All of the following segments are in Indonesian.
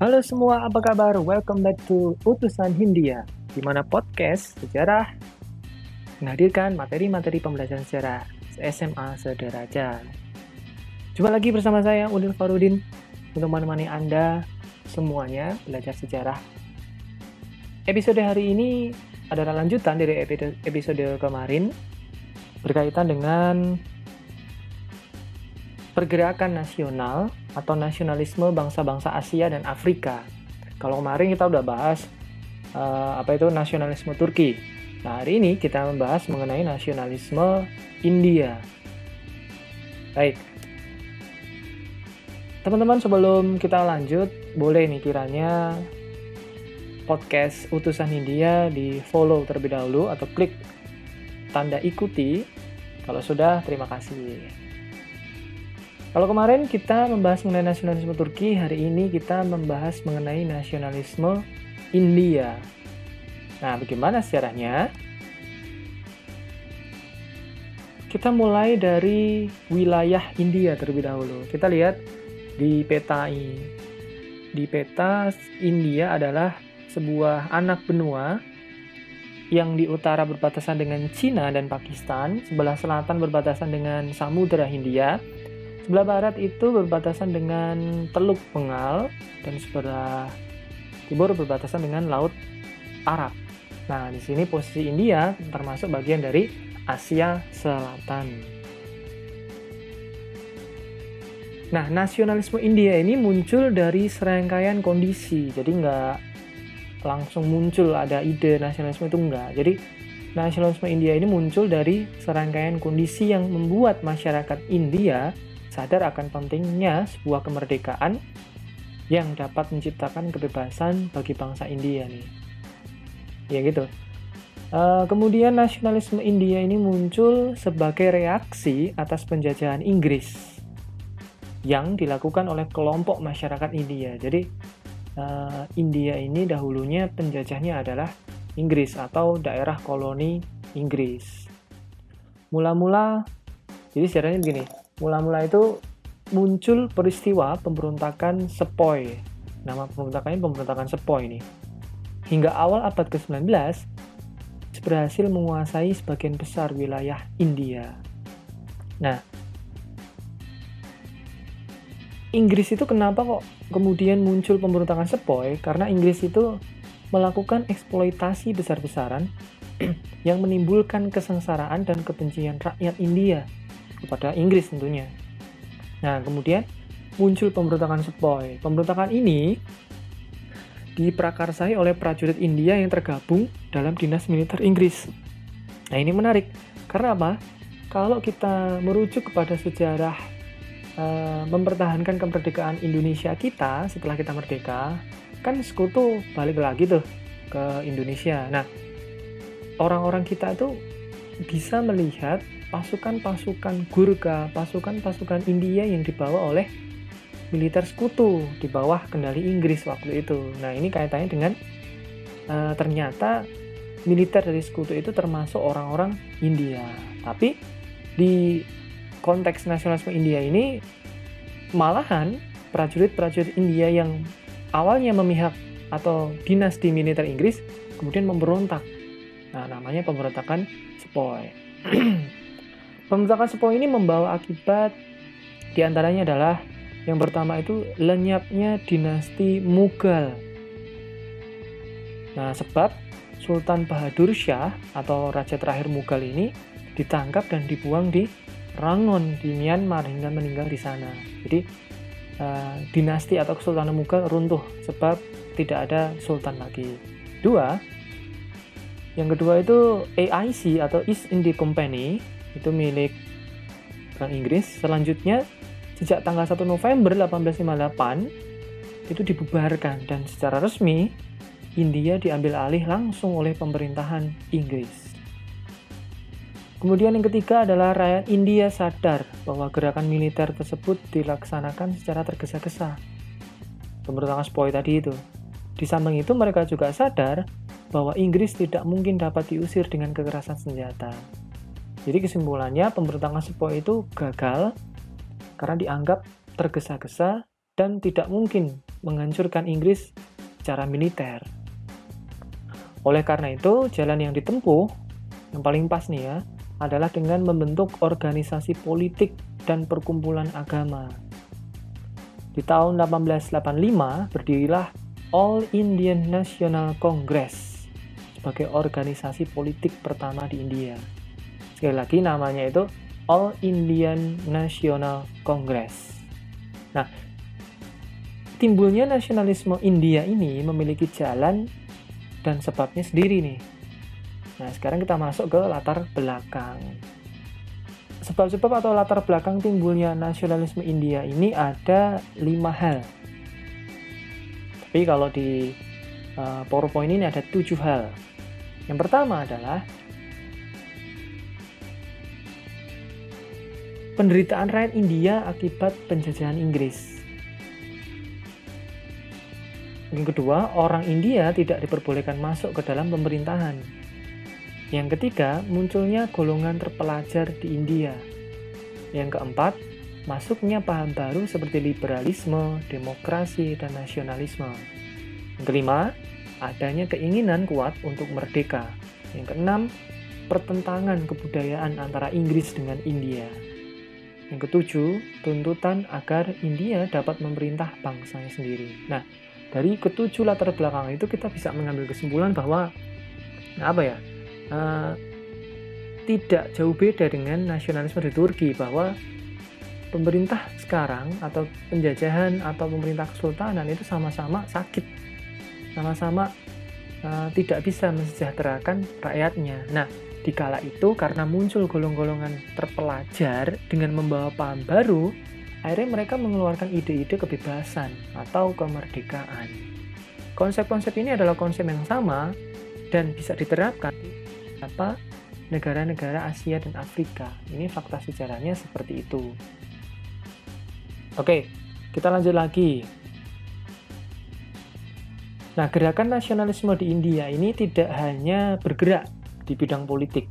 Halo semua, apa kabar? Welcome back to Utusan Hindia, di mana podcast sejarah menghadirkan materi-materi pembelajaran sejarah SMA sederajat. Jumpa lagi bersama saya, Udin Farudin, untuk menemani Anda semuanya belajar sejarah. Episode hari ini adalah lanjutan dari episode kemarin berkaitan dengan pergerakan nasional atau nasionalisme bangsa-bangsa Asia dan Afrika. Kalau kemarin kita udah bahas uh, apa itu nasionalisme Turki. Nah, hari ini kita membahas mengenai nasionalisme India. Baik. Teman-teman sebelum kita lanjut, boleh nih kiranya podcast Utusan India di follow terlebih dahulu atau klik tanda ikuti. Kalau sudah, terima kasih. Kalau kemarin kita membahas mengenai nasionalisme Turki, hari ini kita membahas mengenai nasionalisme India. Nah, bagaimana sejarahnya? Kita mulai dari wilayah India terlebih dahulu. Kita lihat di peta ini. Di peta India adalah sebuah anak benua yang di utara berbatasan dengan Cina dan Pakistan, sebelah selatan berbatasan dengan Samudra Hindia, Sebelah barat itu berbatasan dengan Teluk Bengal dan sebelah timur berbatasan dengan Laut Arab. Nah, di sini posisi India termasuk bagian dari Asia Selatan. Nah, nasionalisme India ini muncul dari serangkaian kondisi, jadi nggak langsung muncul ada ide nasionalisme itu enggak. Jadi nasionalisme India ini muncul dari serangkaian kondisi yang membuat masyarakat India sadar akan pentingnya sebuah kemerdekaan yang dapat menciptakan kebebasan bagi bangsa India nih. Ya gitu. Uh, kemudian nasionalisme India ini muncul sebagai reaksi atas penjajahan Inggris yang dilakukan oleh kelompok masyarakat India. Jadi uh, India ini dahulunya penjajahnya adalah Inggris atau daerah koloni Inggris. Mula-mula, jadi sejarahnya begini, mula-mula itu muncul peristiwa pemberontakan Sepoy. Nama pemberontakannya pemberontakan Sepoy ini. Hingga awal abad ke-19, berhasil menguasai sebagian besar wilayah India. Nah, Inggris itu kenapa kok kemudian muncul pemberontakan Sepoy? Karena Inggris itu melakukan eksploitasi besar-besaran yang menimbulkan kesengsaraan dan kebencian rakyat India kepada Inggris tentunya. Nah, kemudian muncul pemberontakan Sepoy. Pemberontakan ini diprakarsai oleh prajurit India yang tergabung dalam dinas militer Inggris. Nah, ini menarik. Karena apa? Kalau kita merujuk kepada sejarah uh, mempertahankan kemerdekaan Indonesia kita setelah kita merdeka, kan sekutu balik lagi tuh ke Indonesia. Nah, orang-orang kita itu bisa melihat pasukan-pasukan Gurkha, pasukan-pasukan India yang dibawa oleh militer sekutu di bawah kendali Inggris waktu itu. Nah, ini kaitannya dengan uh, ternyata militer dari sekutu itu termasuk orang-orang India. Tapi di konteks nasionalisme India ini malahan prajurit-prajurit India yang awalnya memihak atau dinasti militer Inggris kemudian memberontak. Nah, namanya pemberontakan Sepoy. Pembentukan Sepoy ini membawa akibat di antaranya adalah yang pertama itu lenyapnya dinasti Mughal. Nah, sebab Sultan Bahadur Shah atau raja terakhir Mughal ini ditangkap dan dibuang di Rangon di Myanmar hingga meninggal di sana. Jadi uh, dinasti atau kesultanan Mughal runtuh sebab tidak ada sultan lagi. Dua, yang kedua itu AIC atau East India Company itu milik Bank Inggris. Selanjutnya, sejak tanggal 1 November 1858 itu dibubarkan dan secara resmi India diambil alih langsung oleh pemerintahan Inggris. Kemudian yang ketiga adalah rakyat India sadar bahwa gerakan militer tersebut dilaksanakan secara tergesa-gesa. Pemberontakan Sepoy tadi itu. Di samping itu mereka juga sadar bahwa Inggris tidak mungkin dapat diusir dengan kekerasan senjata. Jadi kesimpulannya pemberontakan Sepoy itu gagal karena dianggap tergesa-gesa dan tidak mungkin menghancurkan Inggris secara militer. Oleh karena itu, jalan yang ditempuh yang paling pas nih ya adalah dengan membentuk organisasi politik dan perkumpulan agama. Di tahun 1885 berdirilah All Indian National Congress sebagai organisasi politik pertama di India. Sekali lagi namanya itu All Indian National Congress. Nah, timbulnya nasionalisme India ini memiliki jalan dan sebabnya sendiri nih. Nah, sekarang kita masuk ke latar belakang. Sebab-sebab atau latar belakang timbulnya nasionalisme India ini ada lima hal. Tapi kalau di uh, PowerPoint ini ada tujuh hal. Yang pertama adalah penderitaan rakyat India akibat penjajahan Inggris. Yang kedua, orang India tidak diperbolehkan masuk ke dalam pemerintahan. Yang ketiga, munculnya golongan terpelajar di India. Yang keempat, masuknya paham baru seperti liberalisme, demokrasi, dan nasionalisme. Yang kelima, adanya keinginan kuat untuk merdeka. Yang keenam, pertentangan kebudayaan antara Inggris dengan India. Yang ketujuh, tuntutan agar India dapat memerintah bangsanya sendiri. Nah, dari ketujuh latar belakang itu kita bisa mengambil kesimpulan bahwa apa ya uh, tidak jauh beda dengan nasionalisme di Turki bahwa pemerintah sekarang atau penjajahan atau pemerintah kesultanan itu sama-sama sakit, sama-sama uh, tidak bisa mensejahterakan rakyatnya. Nah, di kala itu karena muncul golong-golongan terpelajar dengan membawa paham baru, akhirnya mereka mengeluarkan ide-ide kebebasan atau kemerdekaan. Konsep-konsep ini adalah konsep yang sama dan bisa diterapkan di apa negara-negara Asia dan Afrika. Ini fakta sejarahnya seperti itu. Oke, kita lanjut lagi. Nah, gerakan nasionalisme di India ini tidak hanya bergerak di bidang politik.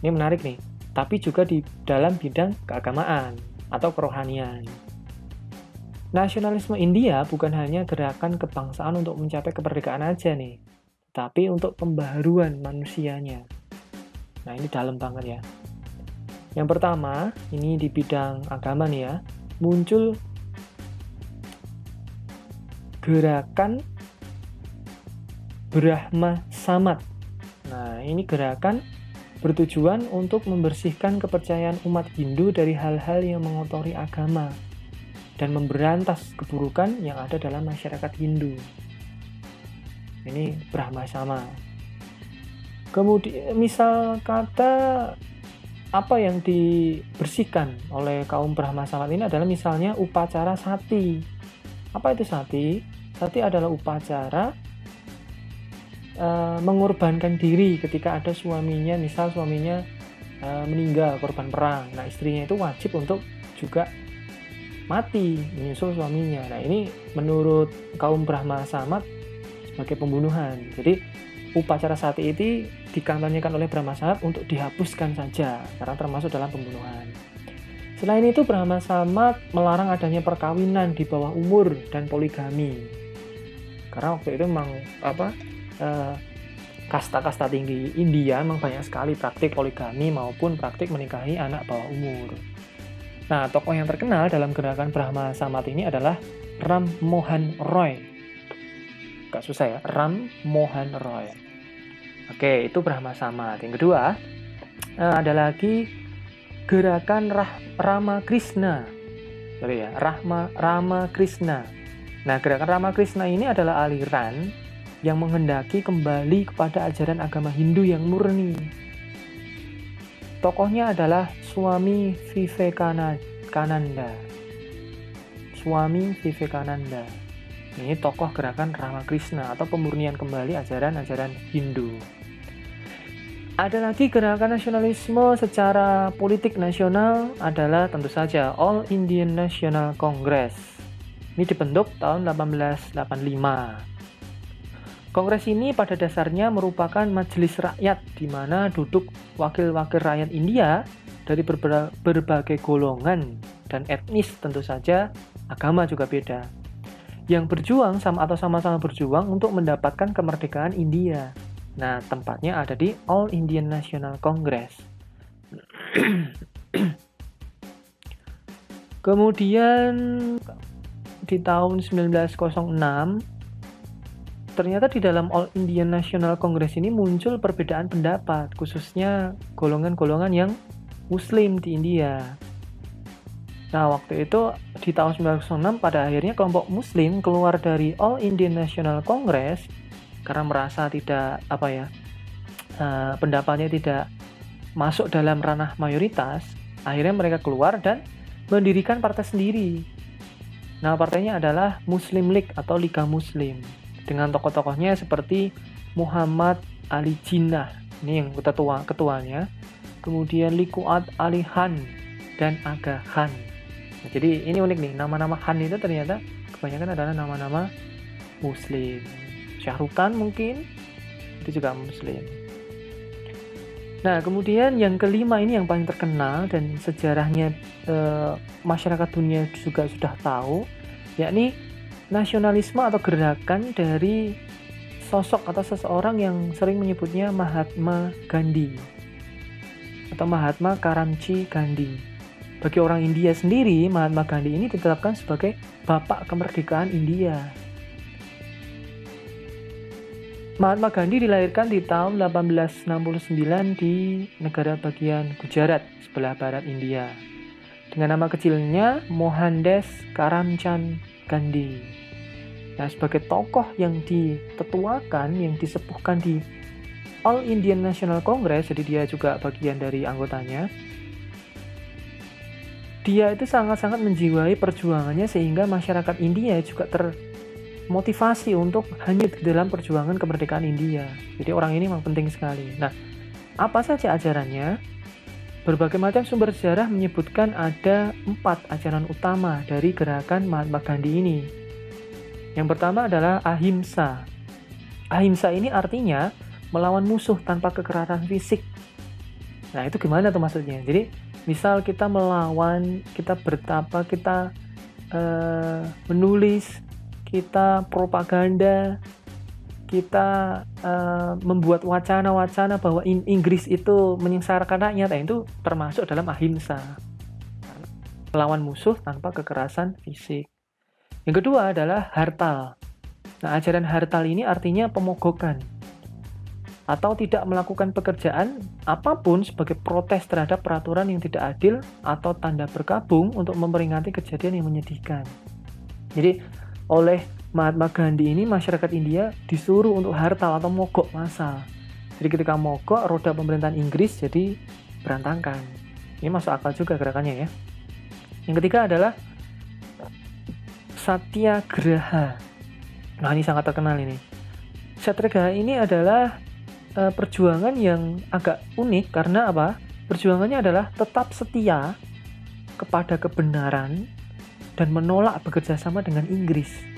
Ini menarik nih, tapi juga di dalam bidang keagamaan atau kerohanian. Nasionalisme India bukan hanya gerakan kebangsaan untuk mencapai kemerdekaan aja nih, tapi untuk pembaharuan manusianya. Nah, ini dalam banget ya. Yang pertama, ini di bidang agama nih ya, muncul gerakan Brahma Samad Nah, ini gerakan bertujuan untuk membersihkan kepercayaan umat Hindu dari hal-hal yang mengotori agama dan memberantas keburukan yang ada dalam masyarakat Hindu. Ini Brahma sama. Kemudian misal kata apa yang dibersihkan oleh kaum Brahma Samat ini adalah misalnya upacara sati. Apa itu sati? Sati adalah upacara uh, mengorbankan diri ketika ada suaminya, misal suaminya uh, meninggal korban perang. Nah, istrinya itu wajib untuk juga mati menyusul suaminya. Nah, ini menurut kaum Brahma Samat sebagai pembunuhan. Jadi, upacara saat itu dikampanyekan oleh Brahma Samat untuk dihapuskan saja karena termasuk dalam pembunuhan. Selain itu, Brahma Samat melarang adanya perkawinan di bawah umur dan poligami. Karena waktu itu memang apa eh, kasta-kasta tinggi India memang banyak sekali praktik poligami maupun praktik menikahi anak bawah umur. Nah, tokoh yang terkenal dalam gerakan Brahma Samat ini adalah Ram Mohan Roy. Gak susah ya, Ram Mohan Roy. Oke, itu Brahma Samat. Yang kedua, uh, ada lagi gerakan Rah Rama Krishna. Sorry ya, Rahma Rama Krishna. Nah, gerakan Rama Krishna ini adalah aliran yang menghendaki kembali kepada ajaran agama Hindu yang murni. Tokohnya adalah Suami Vivekananda. Suami Vivekananda. Ini tokoh gerakan Ramakrishna atau pemurnian kembali ajaran-ajaran Hindu. Ada lagi gerakan nasionalisme secara politik nasional adalah tentu saja All Indian National Congress. Ini dibentuk tahun 1885. Kongres ini pada dasarnya merupakan majelis rakyat di mana duduk wakil-wakil rakyat India dari berbagai golongan dan etnis tentu saja agama juga beda yang berjuang sama atau sama-sama berjuang untuk mendapatkan kemerdekaan India. Nah, tempatnya ada di All Indian National Congress. Kemudian di tahun 1906 ternyata di dalam All Indian National Congress ini muncul perbedaan pendapat, khususnya golongan-golongan yang Muslim di India. Nah, waktu itu di tahun 1906 pada akhirnya kelompok Muslim keluar dari All Indian National Congress karena merasa tidak apa ya uh, pendapatnya tidak masuk dalam ranah mayoritas. Akhirnya mereka keluar dan mendirikan partai sendiri. Nah, partainya adalah Muslim League atau Liga Muslim dengan tokoh-tokohnya seperti Muhammad Ali Jinnah ini yang ketua ketuanya kemudian Likuat Ali Han dan Aga Han. Nah, jadi ini unik nih nama-nama Han itu ternyata kebanyakan adalah nama-nama Muslim. Syahrukan mungkin itu juga Muslim. Nah, kemudian yang kelima ini yang paling terkenal dan sejarahnya e, masyarakat dunia juga sudah tahu, yakni nasionalisme atau gerakan dari sosok atau seseorang yang sering menyebutnya Mahatma Gandhi atau Mahatma Karamchi Gandhi. Bagi orang India sendiri, Mahatma Gandhi ini ditetapkan sebagai bapak kemerdekaan India. Mahatma Gandhi dilahirkan di tahun 1869 di negara bagian Gujarat, sebelah barat India. Dengan nama kecilnya Mohandas Karamchand Gandhi. Nah, sebagai tokoh yang ditetuakan, yang disepuhkan di All Indian National Congress, jadi dia juga bagian dari anggotanya. Dia itu sangat-sangat menjiwai perjuangannya sehingga masyarakat India juga termotivasi untuk hanyut dalam perjuangan kemerdekaan India. Jadi orang ini memang penting sekali. Nah, apa saja ajarannya? Berbagai macam sumber sejarah menyebutkan ada empat ajaran utama dari gerakan Mahatma Gandhi ini. Yang pertama adalah ahimsa. Ahimsa ini artinya melawan musuh tanpa kekerasan fisik. Nah, itu gimana tuh maksudnya? Jadi, misal kita melawan, kita bertapa, kita uh, menulis, kita propaganda, kita uh, membuat wacana-wacana bahwa Inggris itu menyengsarakan rakyat, nah, itu termasuk dalam ahimsa. Melawan musuh tanpa kekerasan fisik. Yang kedua adalah hartal. Nah, ajaran hartal ini artinya pemogokan atau tidak melakukan pekerjaan apa pun sebagai protes terhadap peraturan yang tidak adil atau tanda berkabung untuk memperingati kejadian yang menyedihkan. Jadi, oleh Mahatma Gandhi ini masyarakat India disuruh untuk hartal atau mogok massal. Jadi ketika mogok, roda pemerintahan Inggris jadi berantakan. Ini masuk akal juga gerakannya ya. Yang ketiga adalah Satyagraha. Nah, ini sangat terkenal ini. Satyagraha ini adalah uh, perjuangan yang agak unik karena apa? Perjuangannya adalah tetap setia kepada kebenaran dan menolak bekerja sama dengan Inggris.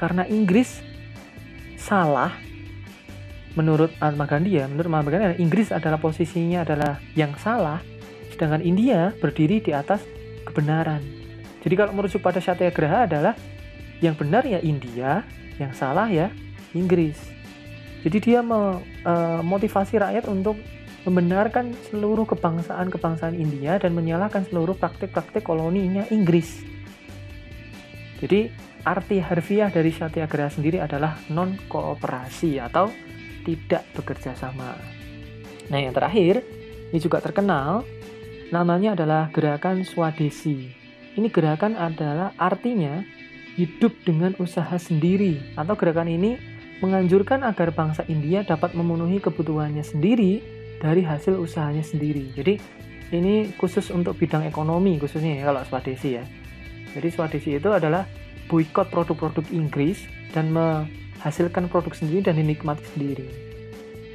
Karena Inggris salah menurut Mahatma Gandhi ya, menurut Mahatma Gandhi Inggris adalah posisinya adalah yang salah, sedangkan India berdiri di atas kebenaran. Jadi kalau merujuk pada Satyagraha adalah yang benar ya India, yang salah ya Inggris. Jadi dia memotivasi rakyat untuk membenarkan seluruh kebangsaan-kebangsaan India dan menyalahkan seluruh praktik-praktik koloninya Inggris. Jadi arti harfiah dari Satyagraha sendiri adalah non kooperasi atau tidak bekerja sama. Nah yang terakhir ini juga terkenal namanya adalah gerakan Swadesi. Ini gerakan adalah artinya hidup dengan usaha sendiri atau gerakan ini menganjurkan agar bangsa India dapat memenuhi kebutuhannya sendiri dari hasil usahanya sendiri. Jadi ini khusus untuk bidang ekonomi khususnya ya kalau Swadesi ya. Jadi Swadesi itu adalah boykot produk-produk Inggris dan menghasilkan produk sendiri dan dinikmati sendiri.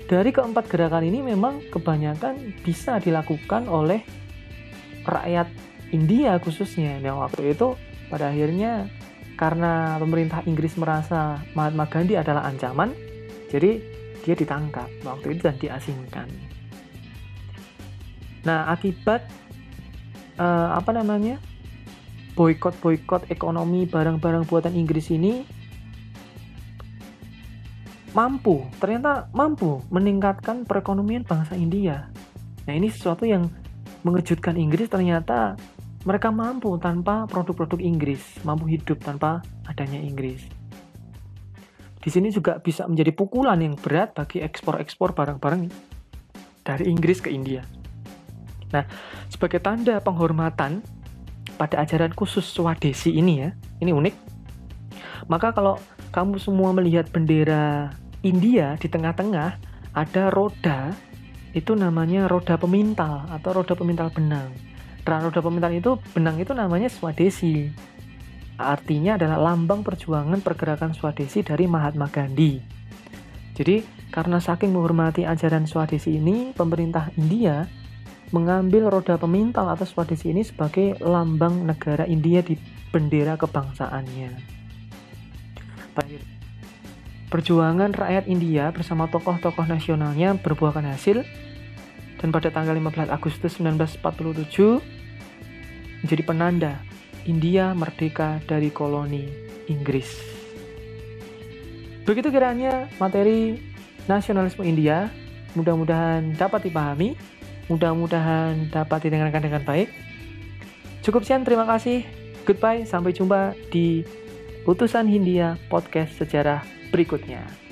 Dari keempat gerakan ini memang kebanyakan bisa dilakukan oleh rakyat India khususnya yang waktu itu pada akhirnya karena pemerintah Inggris merasa Mahatma Gandhi adalah ancaman, jadi dia ditangkap waktu itu dan diasingkan. Nah, akibat uh, apa namanya boykot-boykot ekonomi barang-barang buatan Inggris ini mampu, ternyata mampu meningkatkan perekonomian bangsa India. Nah, ini sesuatu yang mengejutkan Inggris ternyata mereka mampu tanpa produk-produk Inggris, mampu hidup tanpa adanya Inggris. Di sini juga bisa menjadi pukulan yang berat bagi ekspor-ekspor barang-barang dari Inggris ke India. Nah, sebagai tanda penghormatan pada ajaran khusus Swadesi ini ya, ini unik. Maka kalau kamu semua melihat bendera India di tengah-tengah ada roda itu namanya roda pemintal atau roda pemintal benang. Nah, roda pemintal itu benang itu namanya Swadesi. Artinya adalah lambang perjuangan pergerakan Swadesi dari Mahatma Gandhi. Jadi, karena saking menghormati ajaran Swadesi ini, pemerintah India mengambil roda pemintal atau Swadesi ini sebagai lambang negara India di bendera kebangsaannya. Perjuangan rakyat India bersama tokoh-tokoh nasionalnya berbuahkan hasil dan pada tanggal 15 Agustus 1947 menjadi penanda India merdeka dari koloni Inggris. Begitu kiranya materi nasionalisme India, mudah-mudahan dapat dipahami, mudah-mudahan dapat didengarkan dengan baik. Cukup sekian, terima kasih. Goodbye, sampai jumpa di Utusan Hindia Podcast Sejarah berikutnya.